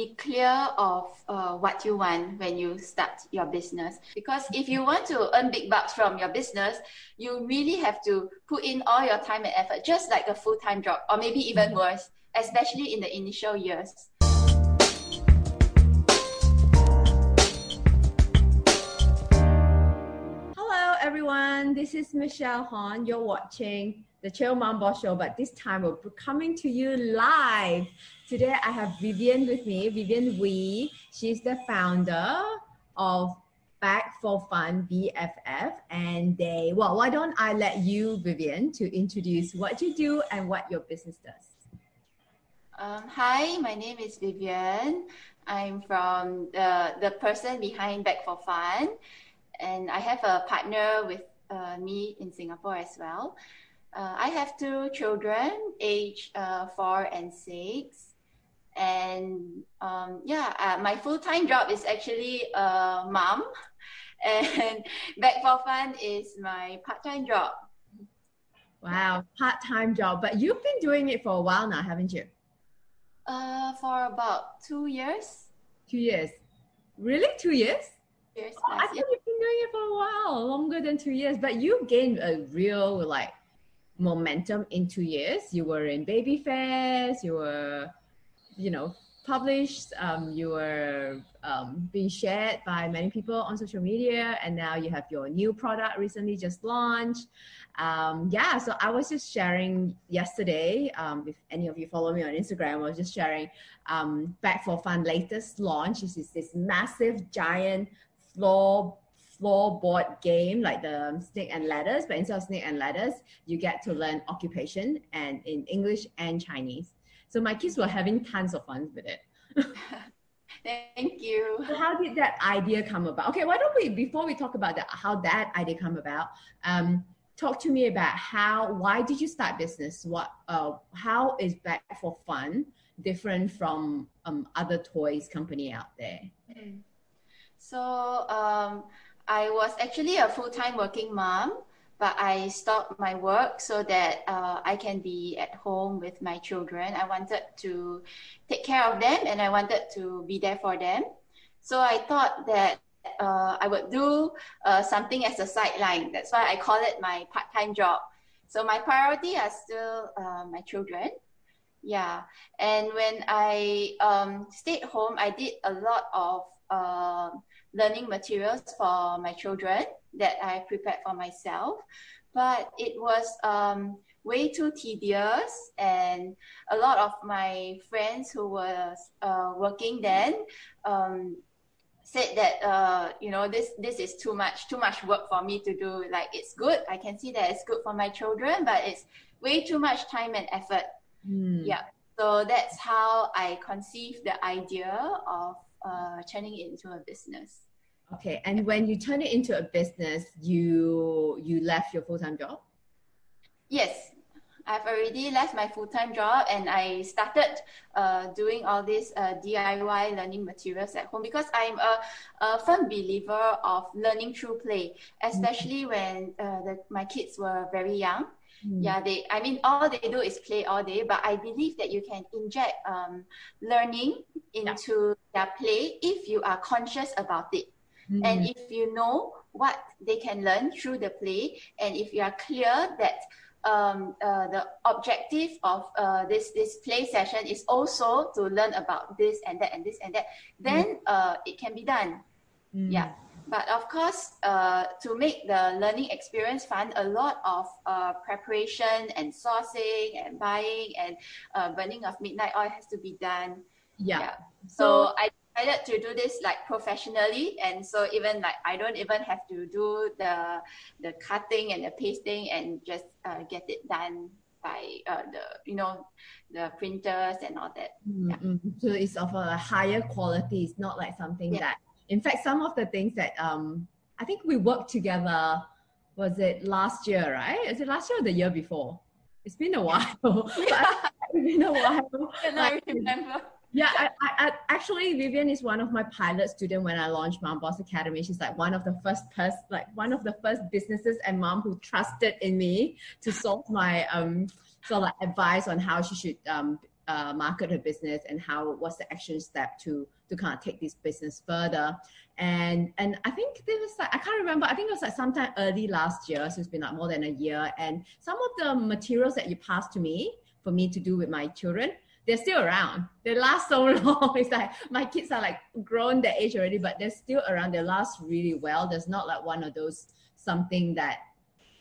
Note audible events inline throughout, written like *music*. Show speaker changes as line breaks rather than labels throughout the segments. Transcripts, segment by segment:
be clear of uh, what you want when you start your business. Because if you want to earn big bucks from your business, you really have to put in all your time and effort, just like a full time job, or maybe even worse, especially in the initial years.
Hello, everyone. This is Michelle Hon. You're watching the Chill Boss Show, but this time we're coming to you live. Today I have Vivien with me, Vivien Wee. She's the founder of Bag For Fun BFF. And they, well, why don't I let you, Vivien, to introduce what you do and what your business does?
Um, hi, my name is Vivien. I'm from the, the person behind Bag For Fun. And I have a partner with uh, me in Singapore as well. Uh, I have two children, age uh, four and six. And um, yeah, uh, my full time job is actually a mom, *laughs* and Bag For Fun is my part time job.
Wow, part time job. But you've been doing it for a while now, haven't you?
Uh, for about two years.
Two years. Really? Two years?
Years.
Oh, I thought you've been doing it for a while, longer than two years. But you gained a real like momentum in two years. You were in baby fairs, you were, you know, published, um, you were um, being shared by many people on social media, and now you have your new product recently just launched. Um, yeah, so I was just sharing yesterday. Um, if any of you follow me on Instagram, I was just sharing um, Bag For Fun latest launch. This is this massive, giant floor floorboard game like the snake and ladders, but instead of snake and ladders, you get to learn occupation and in English and Chinese. So my kids were having tons of fun with it. *laughs*
Thank you.
So how did that idea come about? Okay, why don't we before we talk about that, how that idea come about? Um, talk to me about how why did you start business? What uh, how is Bag For Fun different from um, other toys company out there?
Mm. So um, I was actually a full time working mom, but I stopped my work so that uh, I can be at home with my children. I wanted to take care of them and I wanted to be there for them. So I thought that uh, I would do uh, something as a sideline. That's why I call it my part time job. So my priority are still uh, my children. Yeah. And when I um, stayed home, I did a lot of uh, learning materials for my children that I prepared for myself. But it was um, way too tedious, and a lot of my friends who were uh, working then um, said that uh, you know this this is too much too much work for me to do. Like it's good, I can see that it's good for my children, but it's way too much time and effort. Mm. Yeah. So that's how I conceived the idea of uh, turning it into a business.
Okay, and when you turn it into a business, you you left your full time job.
Yes, I've already left my full time job and I started uh, doing all these uh, DIY learning materials at home because I'm a, a firm believer of learning through play, especially when uh, the, my kids were very young. Mm. Yeah, they. I mean, all they do is play all day. But I believe that you can inject um, learning into yeah. their play if you are conscious about it, mm. and if you know what they can learn through the play, and if you are clear that um, uh, the objective of uh, this this play session is also to learn about this and that and this and that, then mm. uh, it can be done. Mm. Yeah. But of course, uh, to make the learning experience fun, a lot of uh, preparation and sourcing and buying and uh, burning of midnight oil has to be done.
Yeah. yeah.
So, so I decided to do this like professionally, and so even like I don't even have to do the the cutting and the pasting and just uh, get it done by uh, the you know the printers and all that.
Mm-hmm. So it's of a higher quality. It's not like something yeah. that in fact, some of the things that um, I think we worked together, was it last year, right? Is it last year or the year before? It's been a while. *laughs* it's been a while. *laughs*
I remember.
Yeah, I, I, I, actually Vivien is one of my pilot students when I launched Mom Boss Academy. She's like one of the first person, like one of the first businesses and mom who trusted in me to solve my um sort of like advice on how she should um uh, market her business and how what's the action step to to kind of take this business further. And and I think there was like I can't remember. I think it was like sometime early last year, so it's been like more than a year. And some of the materials that you passed to me for me to do with my children, they're still around. They last so *laughs* long. It's like my kids are like grown their age already, but they're still around. They last really well. There's not like one of those something that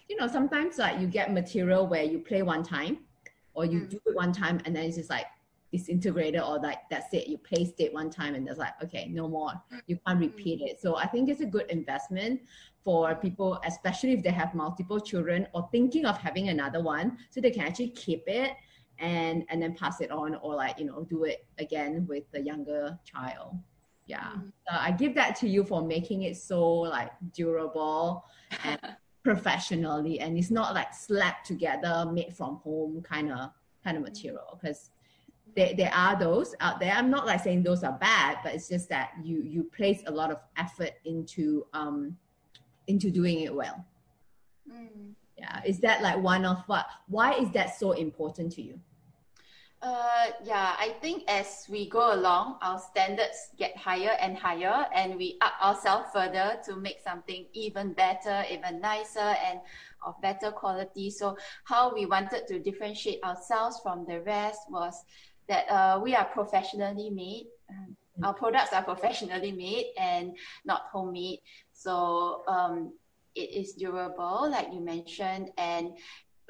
you know sometimes like you get material where you play one time or you mm. do it one time and then it's just like disintegrated or like that's it you placed it one time and it's like okay no more you can't mm. repeat it so i think it's a good investment for people especially if they have multiple children or thinking of having another one so they can actually keep it and and then pass it on or like you know do it again with the younger child yeah mm. so i give that to you for making it so like durable and *laughs* professionally and it's not like slapped together made from home kind of kind of material because there, there are those out there. I'm not like saying those are bad but it's just that you you place a lot of effort into um into doing it well. Mm. yeah. Is that like one of what why is that so important to you
uh, yeah, I think as we go along, our standards get higher and higher, and we up ourselves further to make something even better, even nicer, and of better quality. So, how we wanted to differentiate ourselves from the rest was that uh, we are professionally made. Um, our products are professionally made and not homemade. So, um, it is durable, like you mentioned, and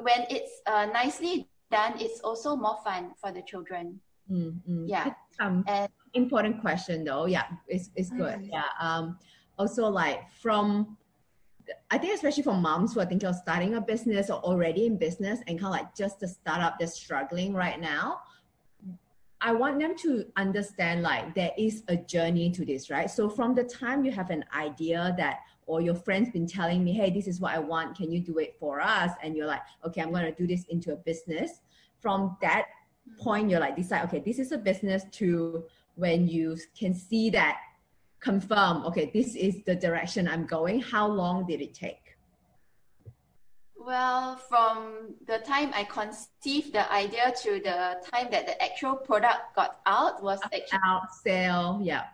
when it's uh, nicely then it's also more fun for the children.
Mm-hmm. Yeah. Um, and, important question though. Yeah, it's, it's good. Mm-hmm. Yeah. Um, also like from, I think especially for moms who are thinking of starting a business or already in business and kind of like just the startup, they're struggling right now. I want them to understand like there is a journey to this, right? So from the time you have an idea that or your friends been telling me, hey, this is what I want. Can you do it for us? And you're like, okay, I'm going to do this into a business. From that point, you're like, decide, okay, this is a business to when you can see that confirm, okay, this is the direction I'm going. How long did it take?
Well, from the time I conceived the idea to the time that the actual product got out was actually
out sale, yeah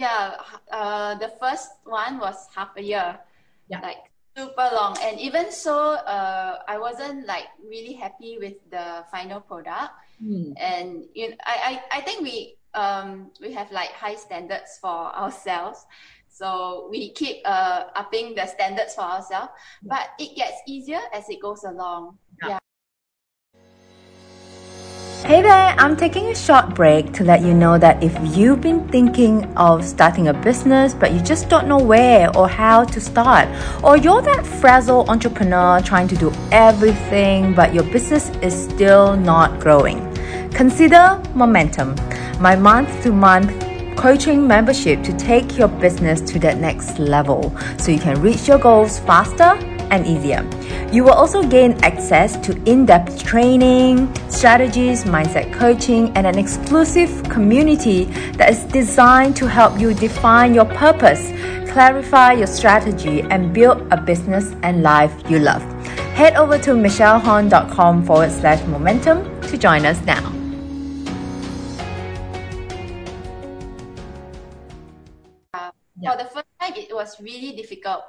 yeah, uh, the first one was half a year. Yeah. Like super long. And even so, uh, I wasn't like really happy with the final product. Mm. And you know, I, I, I think we um we have like high standards for *laughs* ourselves. So we keep uh upping the standards for ourselves. But it gets easier as it goes along. Yeah.
Hey there, I'm taking a short break to let you know that if you've been thinking of starting a business but you just don't know where or how to start, or you're that frazzled entrepreneur trying to do everything but your business is still not growing, consider Momentum, my month to month coaching membership to take your business to that next level so you can reach your goals faster and easier. You will also gain access to in depth training, strategies, mindset coaching, and an exclusive community that is designed to help you define your purpose, clarify your strategy, and build a business and life you love. Head over to michellehon.com forward slash momentum to join us now.
Uh, for the first time, it was really difficult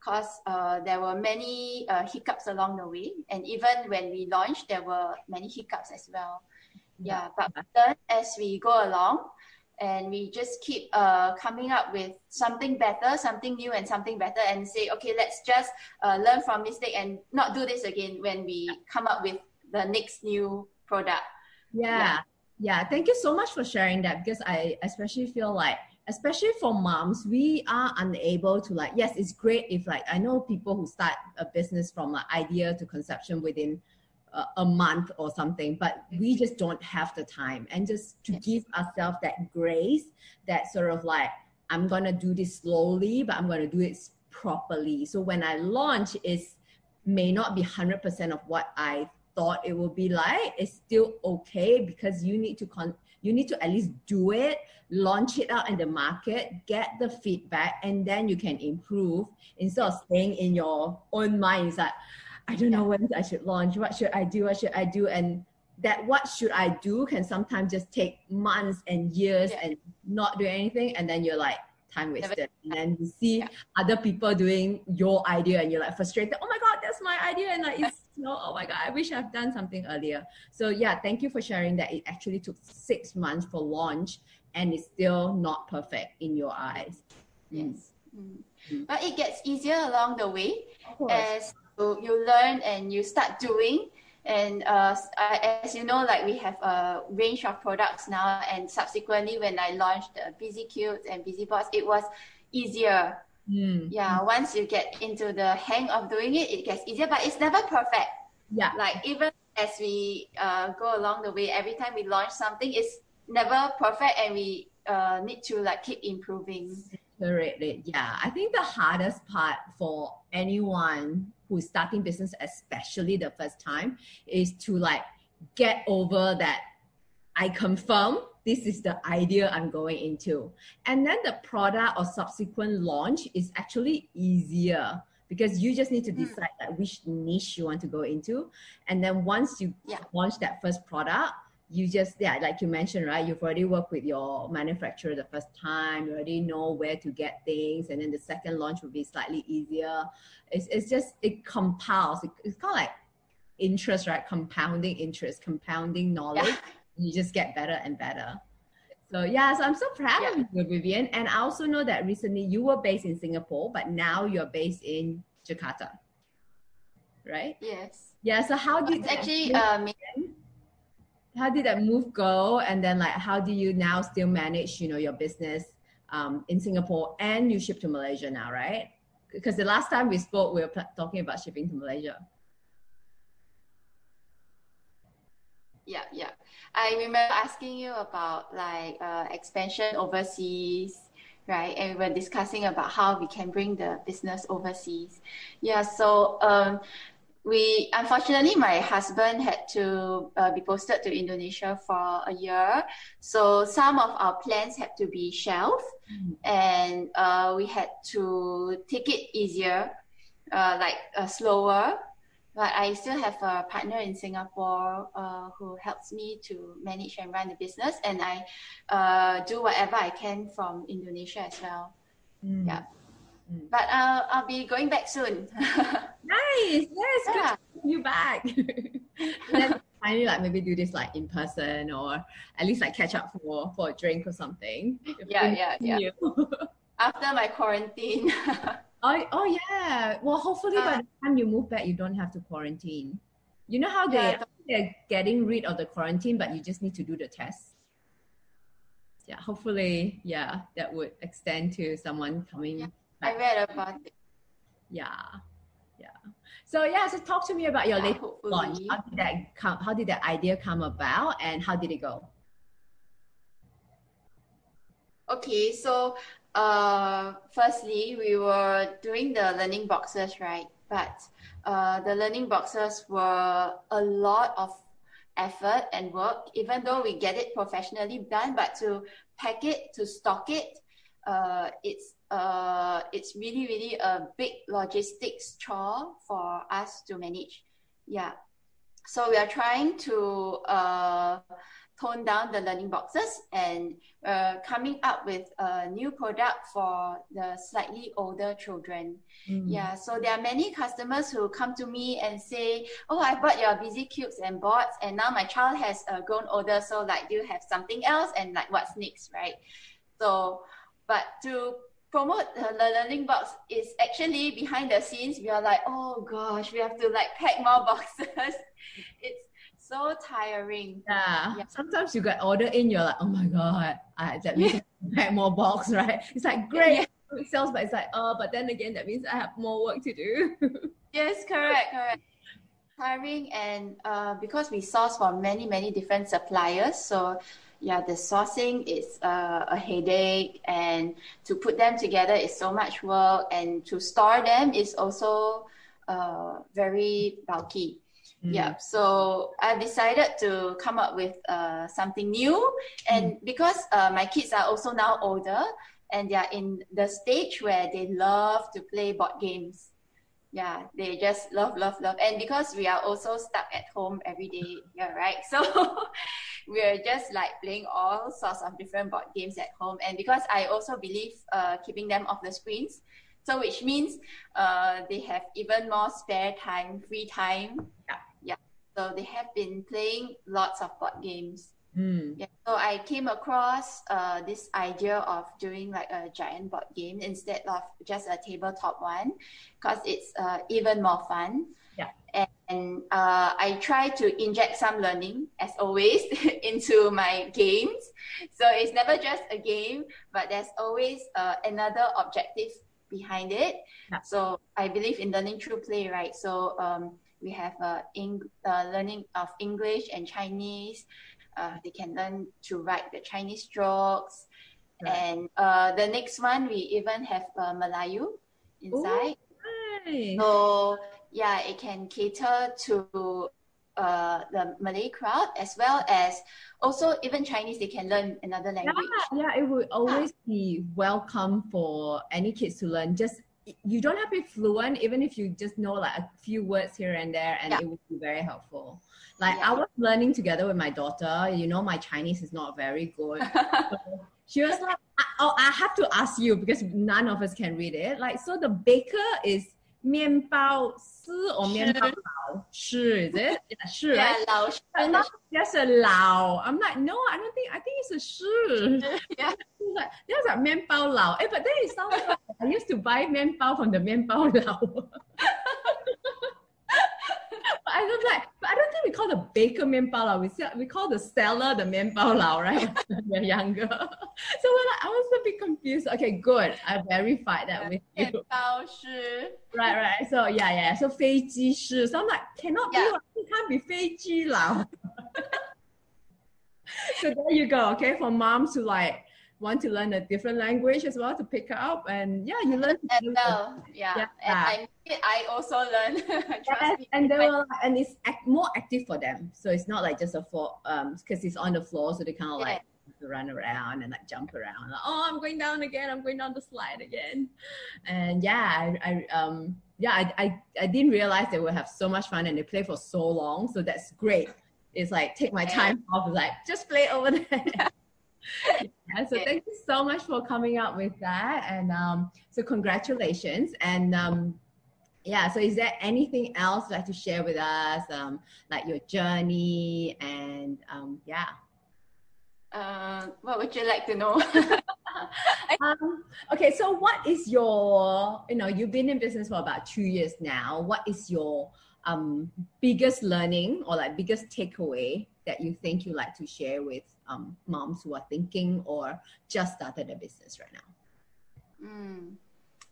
because uh, there were many uh, hiccups along the way. And even when we launched, there were many hiccups as well. Yeah, but then as we go along, and we just keep uh, coming up with something better, something new, and something better, and say, okay, let's just uh, learn from mistake and not do this again when we come up with the next new product.
Yeah. yeah. Yeah. Thank you so much for sharing that because I especially feel like especially for moms, we are unable to like, yes, it's great if like, I know people who start a business from an idea to conception within a, a month or something, but we just don't have the time. And just to give ourselves that grace that sort of like, I'm going to do this slowly, but I'm going to do it properly. So when I launch, it may not be 100% of what I thought it would be like. It's still okay because you need to con- you need to at least do it, launch it out in the market, get the feedback, and then you can improve instead of staying in your own mind. It's like, I don't know when I should launch. What should I do? What should I do? And that what should I do can sometimes just take months and years
Yeah.
and not do anything, and then you're like time wasted. And *laughs* then you see
Yeah.
other people doing your idea, and you're like frustrated. Oh my god, that's my idea, and like it's know, oh my god, I wish I've done something earlier. So yeah, thank you for sharing that. It actually took six months for launch, and it's still not perfect in your eyes. Mm.
Yes. Mm.
Mm.
But it gets easier along the way as you, you learn and you start doing. And uh, as you know, like we have a range of products now, and subsequently, when I launched the Busy Cute and Busy Bots, it was easier.
Mm.
Yeah, once you get into the hang of doing it, it gets easier, but it's never perfect.
Yeah.
Like even as we uh, go along the way, every time we launch something, it's never perfect, and we uh, need to like keep improving.
Correctly. Yeah. I think the hardest part for anyone who's starting business, especially the first time, is to like get over that I confirm this is the idea I'm going into. And then the product or subsequent launch is actually easier because you just need to
Mm.
decide like which niche you want to go into. And then once you
Yeah.
launch that first product, you just yeah like you mentioned right you've already worked with your manufacturer the first time you already know where to get things and then the second launch will be slightly easier it's, it's just it compiles it, it's kind of like interest right compounding interest compounding knowledge
Yeah.
You just get better and better. So yeah so i'm so proud of you vivien. And i also know that recently you were based in singapore but now you're based in jakarta right?
Yes.
yeah so how did that
actually
move-
um,
how did that move go? And then like how do you now still manage you know your business um, in singapore and you ship to malaysia now right? Because the last time we spoke we were talking about shipping to malaysia.
Yeah, yeah. I remember asking you about like uh, expansion overseas, right? And we were discussing about how we can bring the business overseas. Yeah, so um, we unfortunately my husband had to uh, be posted to Indonesia for a year, so some of our plans had to be shelved, and uh, we had to take it easier, uh, like uh, slower but I still have a partner in Singapore uh, who helps me to manage and run the business, and I uh, do whatever I can from Indonesia as well.
Mm.
Yeah. But uh, I'll be going back soon. *laughs*
nice yes good
yeah,
to you back *laughs* then finally like maybe do this like in person or at least like catch up for for a drink or something
Yeah, yeah, yeah. *laughs* After my quarantine.
Oh, oh yeah. Well, hopefully by
Uh,
the time you move back, you don't have to quarantine. You know how they
Yeah.
they're getting rid of the quarantine, but you just need to do the test. Yeah, hopefully, yeah, that would extend to someone coming.
Yeah. I read about it.
Yeah, yeah. So yeah, so talk to me about your
Yeah,
latest launch. How did that come? How did that idea come about, and how did it go?
Okay, so uh, firstly, we were doing the learning boxes, right? But uh, the learning boxes were a lot of effort and work, even though we get it professionally done. But to pack it, to stock it, uh, it's uh, it's really, really a big logistics chore for us to manage. Yeah. So we are trying to uh, tone down the learning boxes and uh, coming up with a new product for the slightly older children.
Mm.
Yeah, so there are many customers who come to me and say, "Oh, I bought your Busy Cubes and bots, and now my child has uh, grown older. So, like, do you have something else? And like, what's next, right?" So, but to promote the the learning box is actually behind the scenes. We are like, "Oh gosh, we have to like pack more *laughs* boxes." it's so tiring.
Yeah.
Yeah.
Sometimes you get order in, you're like, oh my god, I, that means I have more box, right? It's like great
Yeah.
it sells, but it's like, oh, but then again, that means I have more work to do. *laughs*
Yes, correct, correct. Tiring and uh, because we source from many, many different suppliers, so yeah, the sourcing is uh, a headache, and to put them together is so much work, and to store them is also uh, very bulky.
Mm.
Yeah, so I decided to come up with uh, something new, and because uh, my kids are also now older, and they are in the stage where they love to play board games. yeah, they just love, love, love. And because we are also stuck at home every day, yeah, right? *laughs* So we're just like playing all sorts of different board games at home. And because I also believe uh, keeping them off the screens, so which means uh, they have even more spare time, free time.
Yeah.
So they have been playing lots of board games.
Mm.
Yeah, so I came across uh, this idea of doing like a giant board game instead of just a tabletop one, because it's uh, even more fun.
Yeah.
And uh, I try to inject some learning, as always, *laughs* into my games. So it's never just a game, but there's always uh, another objective behind it.
Yeah.
So I believe in learning through play, right? So um, we have uh, uh, learning of English and Chinese. Uh, they can learn to write the Chinese strokes.
Right.
And uh, the next one, we even have uh, Melayu inside.
Nice.
So yeah, it can cater to uh, the Malay crowd as well as also even Chinese. They can learn another language.
Yeah, it would always be welcome for any kids to learn. Just you don't have to be fluent, even if you just know like a few words here and there, and
Yeah.
it would be very helpful. Like
Yeah.
I was learning together with my daughter. You know, my Chinese is not very good. *laughs* So she was like, I- "Oh, I have to ask you because none of us can read it." Like, so the baker is 面包师 or 面包老师, is it? Yeah, 是,
yeah,
right?
Lao
And not just a lao. I'm like, no, I don't think. I think it's a 是.
Yeah.
He's like, there's a 面包老. Eh, but then it sounds like I used to buy 面包 from the 面包佬. But I was like, but I don't think we call the baker 面包佬. We sell, we call the seller the 面包佬, right? when *laughs* we're younger. So we're like, I was a bit confused. Okay, good. I verified that with you.
面包师
Right, right. So yeah, yeah. So 飞机师. So I'm like, cannot
Yeah.
be. It can't be 飞机佬. *laughs* so there you go. Okay, for moms who like want to learn a different language as well to pick up, and yeah, you learn.
as well. Yeah.
Yeah.
And I, I also learn. *laughs* Trust
And,
me.
and they were and it's act, more active for them. So it's not like just a floor um because it's on the floor, so they kind of
Yeah.
like run around and like jump around. Like, oh, I'm going down again. I'm going down the slide again. And yeah, I, I um yeah, I, I I didn't realize they would have so much fun and they play for so long. So that's great. It's like take my
Yeah.
time off. Like just play over there. *laughs* Yeah, so thank you so much for coming up with that. And um, so congratulations. And um, yeah, so is there anything else you'd like to share with us? Um, like your journey and um, yeah.
Uh, what would you like to know? *laughs* *laughs*
Um, okay, so what is your, you know, you've been in business for about two years now. What is your um, biggest learning or like biggest takeaway that you think you like to share with um, moms who are thinking or just started a business right now?
Mm,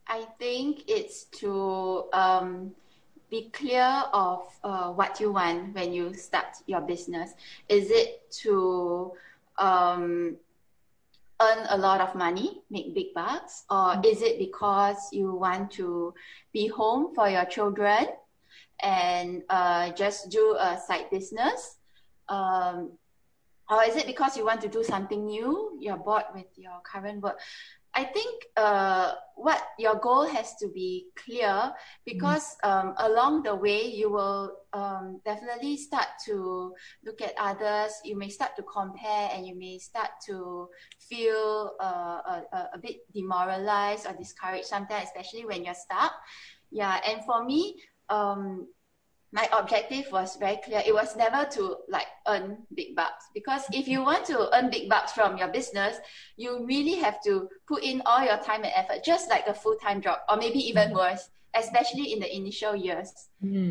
I think it's to um, be clear of uh, what you want when you start your business. Is it to um, earn a lot of money, make big bucks, or is it because you want to be home for your children and uh, just do a side business? Um, or is it because you want to do something new? You're bored with your current work. I think uh, what your goal has to be clear because um, along the way you will um, definitely start to look at others. You may start to compare, and you may start to feel uh, a, a, bit demoralized or discouraged sometimes, especially when you're stuck. Yeah, and for me, um, my objective was very clear. It was never to like earn big bucks because if you want to earn big bucks from your business, you really have to put in all your time and effort, just like a full time job, or maybe even worse, especially in the initial years,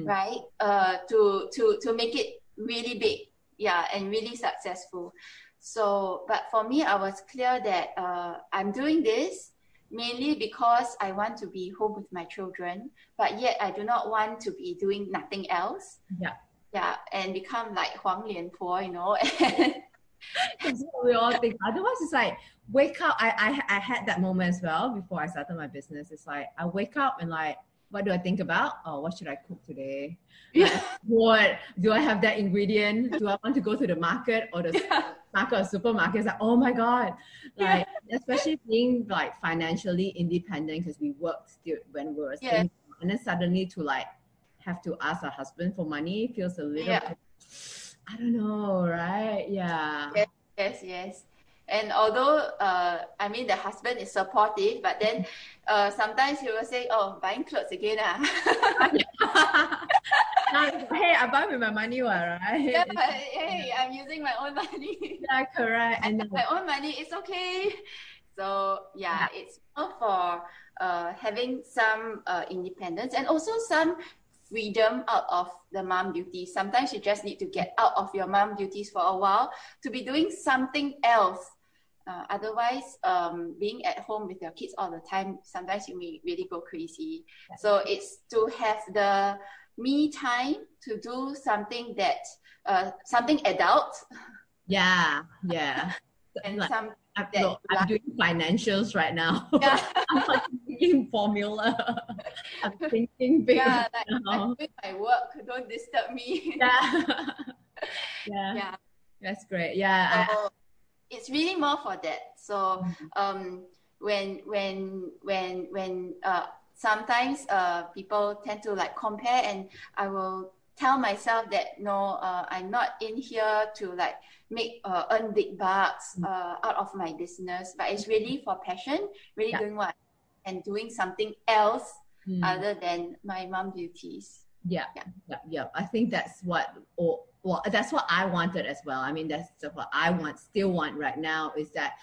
right? Uh, to to to make it really big, yeah, and really successful. So, but for me, I was clear that uh, I'm doing this mainly because I want to be home with my children, but yet I do not want to be doing nothing else.
Yeah.
Yeah, and become like Huang Lian Po, you know. *laughs*
That's what we all think. Otherwise, it's like wake up. I, I I had that moment as well before I started my business. It's like I wake up and like, what do I think about? Oh, what should I cook today? *laughs* Like, what do I have that ingredient? Do I want to go to the market or the market or supermarket? It's like, oh my god! Like especially being like financially independent because we worked still when we were
Yeah.
in and then suddenly to like have to ask a husband for money feels a little
Yeah.
bit, I don't know, right? Yeah.
Yes. Yes, yes. And although uh, I mean the husband is supportive, but then uh, sometimes he will say, "Oh, buying clothes again, ah." *laughs*
Hey, I buy with my money, right?
yeah, but hey, I'm using my own money. *laughs*
Yeah, correct. And *laughs*
my own money, it's okay. So yeah, it's more for uh, having some uh, independence and also some freedom out of the mom duties. Sometimes you just need to get out of your mom duties for a while to be doing something else. Uh, otherwise, um, being at home with your kids all the time, sometimes you may really go crazy. So it's to have the me time to do something that uh, something adult
yeah, yeah. *laughs*
and
Like,
some
I'm, no, I'm doing financials right now. *laughs*
yeah *laughs*
I'm not thinking formula. I'm thinking big.
yeah like
now.
I'm doing my work. Don't disturb me.
yeah. yeah.
yeah.
That's great. Yeah. I-
So it's really more for that. So um, when when when when uh, sometimes uh, people tend to like compare, and I will tell myself that no, uh, I'm not in here to like make uh, earn big bucks uh, out of my business, but it's really for passion, really
Yeah.
doing what and doing something else
Mm.
other than my mom duties.
Yeah,
Yeah.
yeah, yeah. I think that's what, or well, that's what I wanted as well. I mean, that's what I want, still want right now is that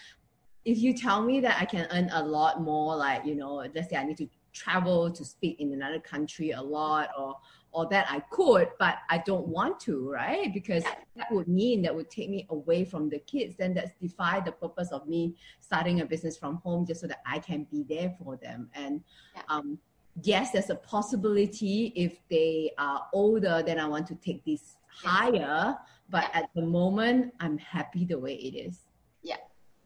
if you tell me that I can earn a lot more, like you know, let's say I need to travel to speak in another country a lot, or or that I could, but I don't want to, right? Because that would mean that would take me away from the kids. Then that's defy the purpose of me starting a business from home, just so that I can be there for them. And
Yeah.
um, yes, there's a possibility if they are older, then I want to take this higher. But
Yeah.
at the moment, I'm happy the way it is.
Yeah.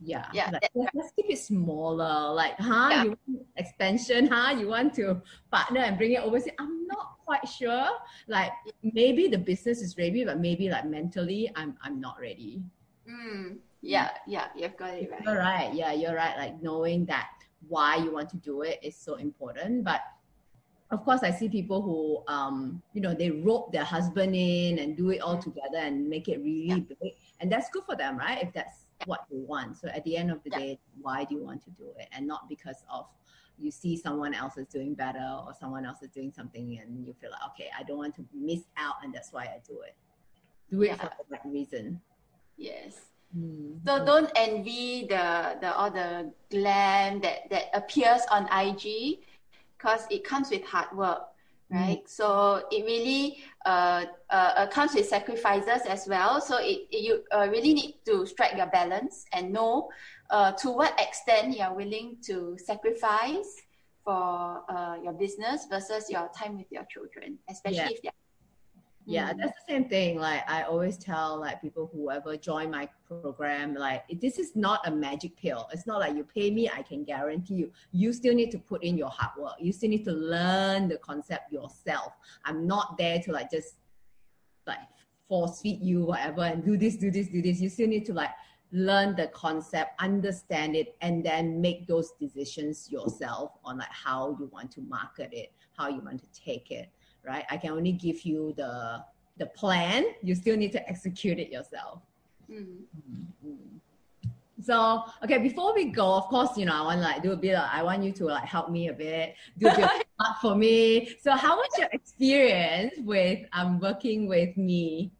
Yeah.
Yeah,
Like, let's, let's keep it smaller. Like, huh?
Yeah.
You want expansion, huh? You want to partner and bring it overseas? I'm not quite sure. Like, maybe the business is ready, but maybe like mentally, I'm I'm not ready.
Mm, yeah, yeah, you've got it right.
You're right. Yeah, you're right. Like knowing that why you want to do it is so important. But of course, I see people who, um, you know, they rope their husband in and do it all together and make it really big, and that's good for them, right? If that's what they want. So at the end of the
Yeah.
day, why do you want to do it, and not because of you see someone else is doing better or someone else is doing something and you feel like okay i don't want to miss out and that's why i do it do it
Yeah.
for the right reason
Yes.
Mm.
So don't envy the the all the glam that that appears on IG, because it comes with hard work, right? So it really uh, uh, uh, comes with sacrifices as well. So it, it- you uh, really need to strike your balance and know uh, to what extent you are willing to sacrifice for uh, your business versus your time with your children, especially
Yeah.
if they're
Yeah,
Mm.
that's the same thing. Like I always tell like people whoever join my program, like this is not a magic pill. It's not like you pay me, I can guarantee you. You still need to put in your hard work. You still need to learn the concept yourself. I'm not there to like just like force feed you whatever and do this, do this, do this. You still need to like learn the concept, understand it, and then make those decisions yourself on like how you want to market it, how you want to take it right? I can only give you the the plan. You still need to execute it yourself.
Mm.
So okay, before we go, of course, you know I want like do a bit. Of, I want you to like help me a bit, do a bit of *laughs* for me. So how was your experience with um working with me?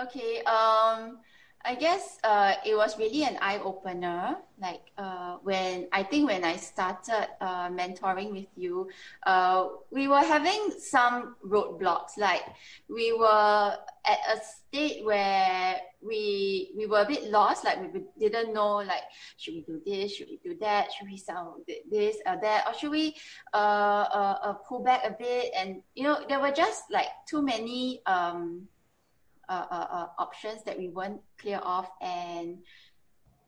Okay. Um, I guess uh, it was really an eye opener. Like uh, when I think when I started uh, mentoring with you, uh, we were having some roadblocks. Like we were at a state where we we were a bit lost. Like we didn't know like should we do this, should we do that, should we sell this or that, or should we uh, uh, uh, pull back a bit? And you know there were just like too many. Um, uh, uh, uh, options that we weren't clear of. And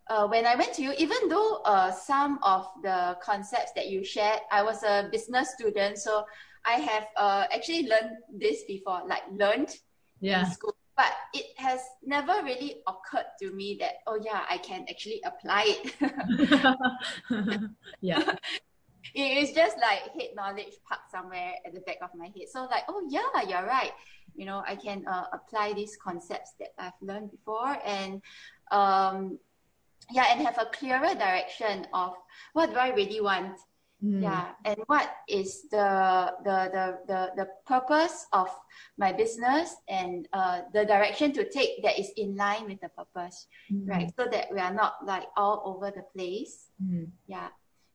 uh, when I went to you, even though uh, some of the concepts that you shared, I was a business student, so I have uh, actually learned this before, like learned in
Yeah,
school. But it has never really occurred to me that, oh yeah, I can actually apply it. *laughs*
yeah, *laughs*
it's just like head knowledge parked somewhere at the back of my head. So like, oh yeah, you're right. You know, I can uh, apply these concepts that I've learned before and um, yeah, and have a clearer direction of what do I really want. Mm. Yeah, and what is the, the the the the purpose of my business and uh, the direction to take that is in line with the purpose, mm. right? So that we are not like all over the place. Mm. Yeah,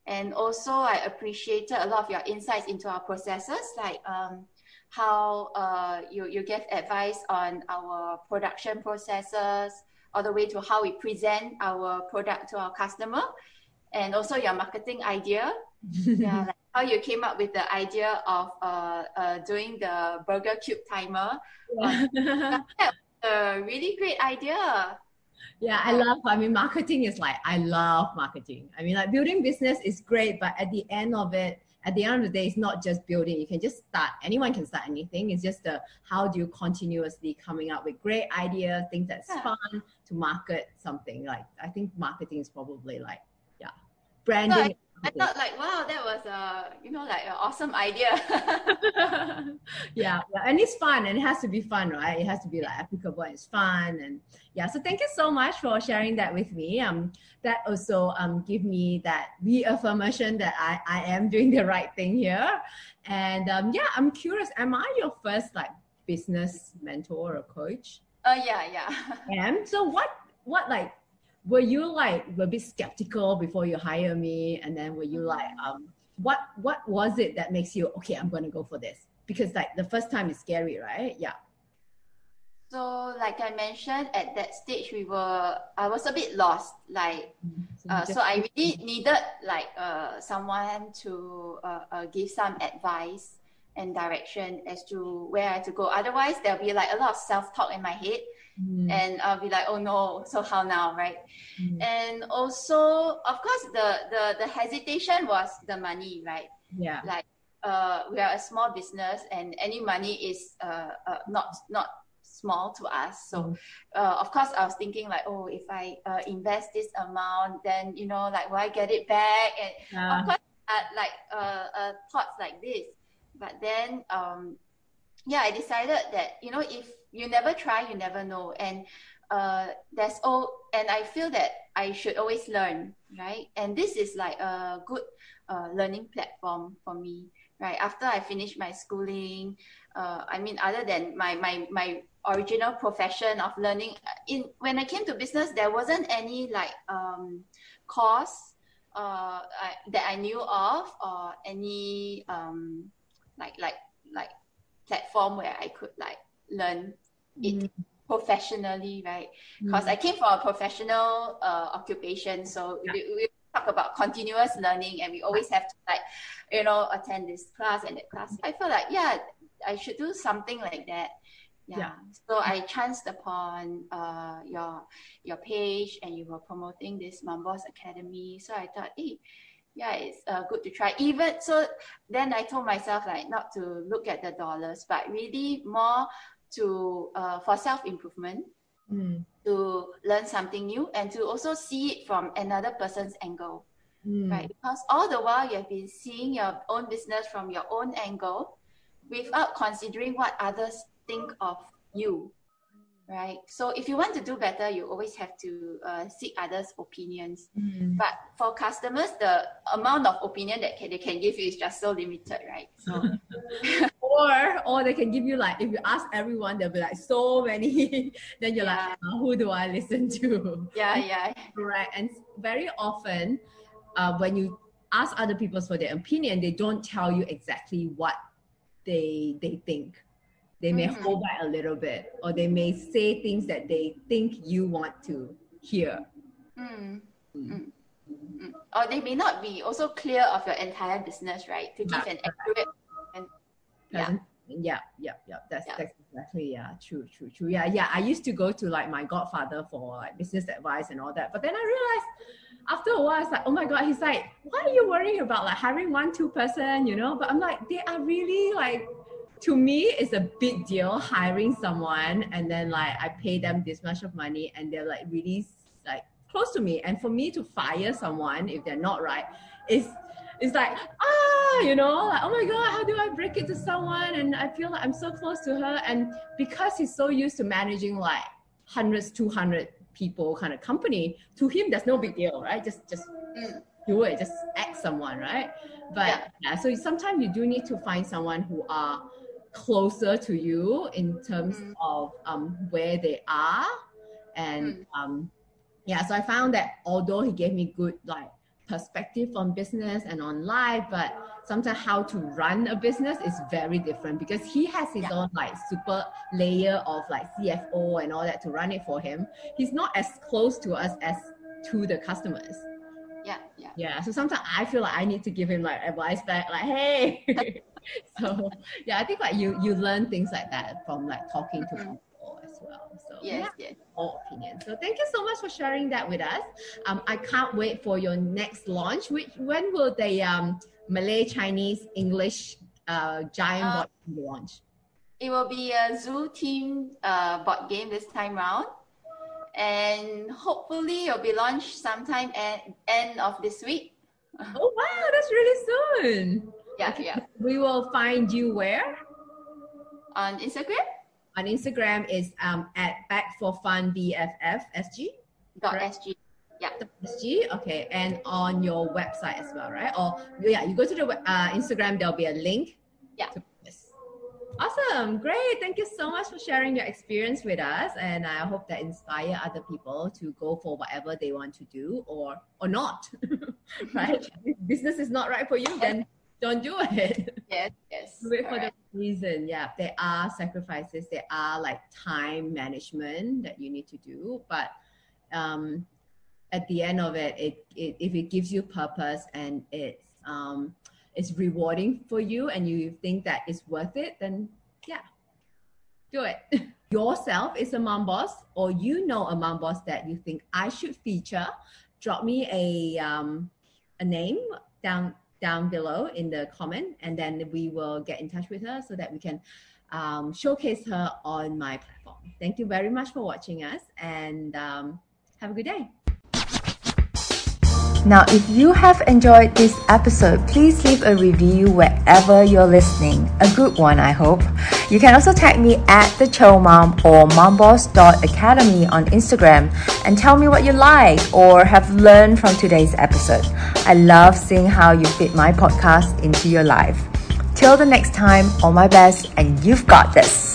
and also I appreciated a lot of your insights into our processes, like um, how uh, you you give advice on our production processes, all the way to how we present our product to our customer, and also your marketing idea. yeah, *laughs* like how you came up with the idea of uh, uh, doing the burger cube timer. Yeah. *laughs* a really great idea.
Yeah, I love, I mean, marketing is like, I love marketing. I mean, like building business is great, but at the end of it, at the end of the day, it's not just building. You can just start. Anyone can start anything. It's just the how do you continuously coming up with great ideas, things that's yeah. fun to market something. Like I think marketing is probably like, yeah, branding.
I thought like, wow, that was a you know like an awesome idea. *laughs*
yeah, yeah, and it's fun, and it has to be fun, right? It has to be like applicable and it's fun, and yeah. So thank you so much for sharing that with me. Um, that also um give me that reaffirmation that I I am doing the right thing here, and um yeah, I'm curious. Am I your first like business mentor or coach?
Uh yeah yeah. *laughs*
And so what what like were you like a bit skeptical before you hire me? And then were you like um what what was it that makes you okay i'm gonna go for this? Because like the first time is scary right? Yeah.
So like i mentioned at that stage we were i was a bit lost like mm-hmm. so, uh, so i really needed like uh, someone to uh, uh, give some advice and direction as to where I had to go. Otherwise, there'll be like a lot of self talk in my head Mm. And I'll be like, oh no, so how now, right? Mm. And also, of course, the, the the hesitation was the money, right?
Yeah.
Like, uh, we are a small business, and any money is uh, uh not not small to us. So, mm. uh, of course, I was thinking like, oh, if I uh, invest this amount, then you know, like, will I get it back? And yeah. of course, uh, like uh, uh, thoughts like this. But then, um, yeah, I decided that you know, if you never try, you never know. And uh, there's all, and I feel that I should always learn, right? And this is like a good uh, learning platform for me, right? After I finish my schooling, uh, I mean, other than my my my original profession of learning, in when I came to business, there wasn't any like um, course uh, I, that I knew of or any um, like like like platform where I could like learn it mm. professionally, right? Because mm. I came from a professional uh, occupation, so yeah. we, we talk about continuous learning, and we always have to like, you know, attend this class and that class. I feel like yeah, I should do something like that. Yeah. yeah. So I chanced upon uh, your your page, and you were promoting this Mom Boss Academy. So I thought, hey, yeah, it's uh, good to try. Even so, then I told myself like not to look at the dollars, but really more to uh, for self improvement, mm. to learn something new, and to also see it from another person's angle, mm. right? Because all the while you have been seeing your own business from your own angle, without considering what others think of you right? So if you want to do better, you always have to uh, seek others' opinions. Mm. But for customers, the amount of opinion that can, they can give you is just so limited, right? So. *laughs*
or or they can give you like if you ask everyone, there'll be like so many. *laughs* then you're yeah. like, oh, who do I listen to?
Yeah, yeah. *laughs*
right. And very often, uh, when you ask other people for their opinion, they don't tell you exactly what they they think they may mm-hmm. hold back a little bit or they may say things that they think you want to hear
mm. Mm. Mm. or they may not be also clear of your entire business right to give yeah. an accurate and,
yeah. yeah yeah yeah that's yeah. that's exactly yeah true true true yeah yeah i used to go to like my godfather for like business advice and all that but then i realized after a while, it's like, oh my God, he's like, why are you worrying about like hiring one, two person, you know? But I'm like, they are really like to me it's a big deal hiring someone and then like I pay them this much of money and they're like really like close to me and for me to fire someone if they're not right is it's like ah, you know, like oh my god, how do I break it to someone? And I feel like I'm so close to her, and because he's so used to managing like hundreds, two hundred people kind of company, to him there's no big deal, right? Just just
Mm.
do it, just act someone, right? But
Yeah.
yeah, so sometimes you do need to find someone who are closer to you in terms
Mm.
of um, where they are and
Mm.
um, yeah so i found that although he gave me good like perspective on business and on life but sometimes how to run a business is very different because he has his
Yeah.
own like super layer of like cfo and all that to run it for him he's not as close to us as to the customers
Yeah, yeah.
yeah so sometimes i feel like i need to give him like advice back like hey *laughs* *laughs* so yeah i think like you you learn things like that from like talking to
Mhm.
people as well so
Yes,
yeah,
yes.
all opinions so thank you so much for sharing that with us um i can't wait for your next launch which when will the um malay chinese english uh giant
Uh,
bot launch
It will be a zoo team uh, board game this time round. And hopefully it'll be launched sometime at end of this week. *laughs*
oh wow that's really soon
Yeah, yeah.
we will find you where
On Instagram,
on instagram is um at bag for fun bff sg
dot
Correct.
SG.
SG. Okay, and on your website as well, right? Or yeah, you go to the uh, Instagram. There'll be a link.
Yeah.
Awesome, great! Thank you so much for sharing your experience with us, and I hope that inspire other people to go for whatever they want to do, or or not. *laughs* right? *laughs* business is not right for you, then don't do it. *laughs*
Yes, yes.
do it for
correct.
the reason. Yeah, there are sacrifices. There are like time management that you need to do, but um, at the end of it, it, it if it gives you purpose and it's um, it's rewarding for you, and you think that it's worth it, then yeah, do it. *laughs* Yourself is a mom boss, or you know a mom boss that you think I should feature. Drop me a um, a name down down below in the comment, and then we will get in touch with her so that we can um, showcase her on my platform. Thank you very much for watching us, and um, have a good day.
Now, if you have enjoyed this episode, please leave a review wherever you're listening. A good one, I hope. You can also tag me at the Chill Mom or momboss.academy on Instagram and tell me what you like or have learned from today's episode. I love seeing how you fit my podcast into your life. Till the next time, all my best, and you've got this.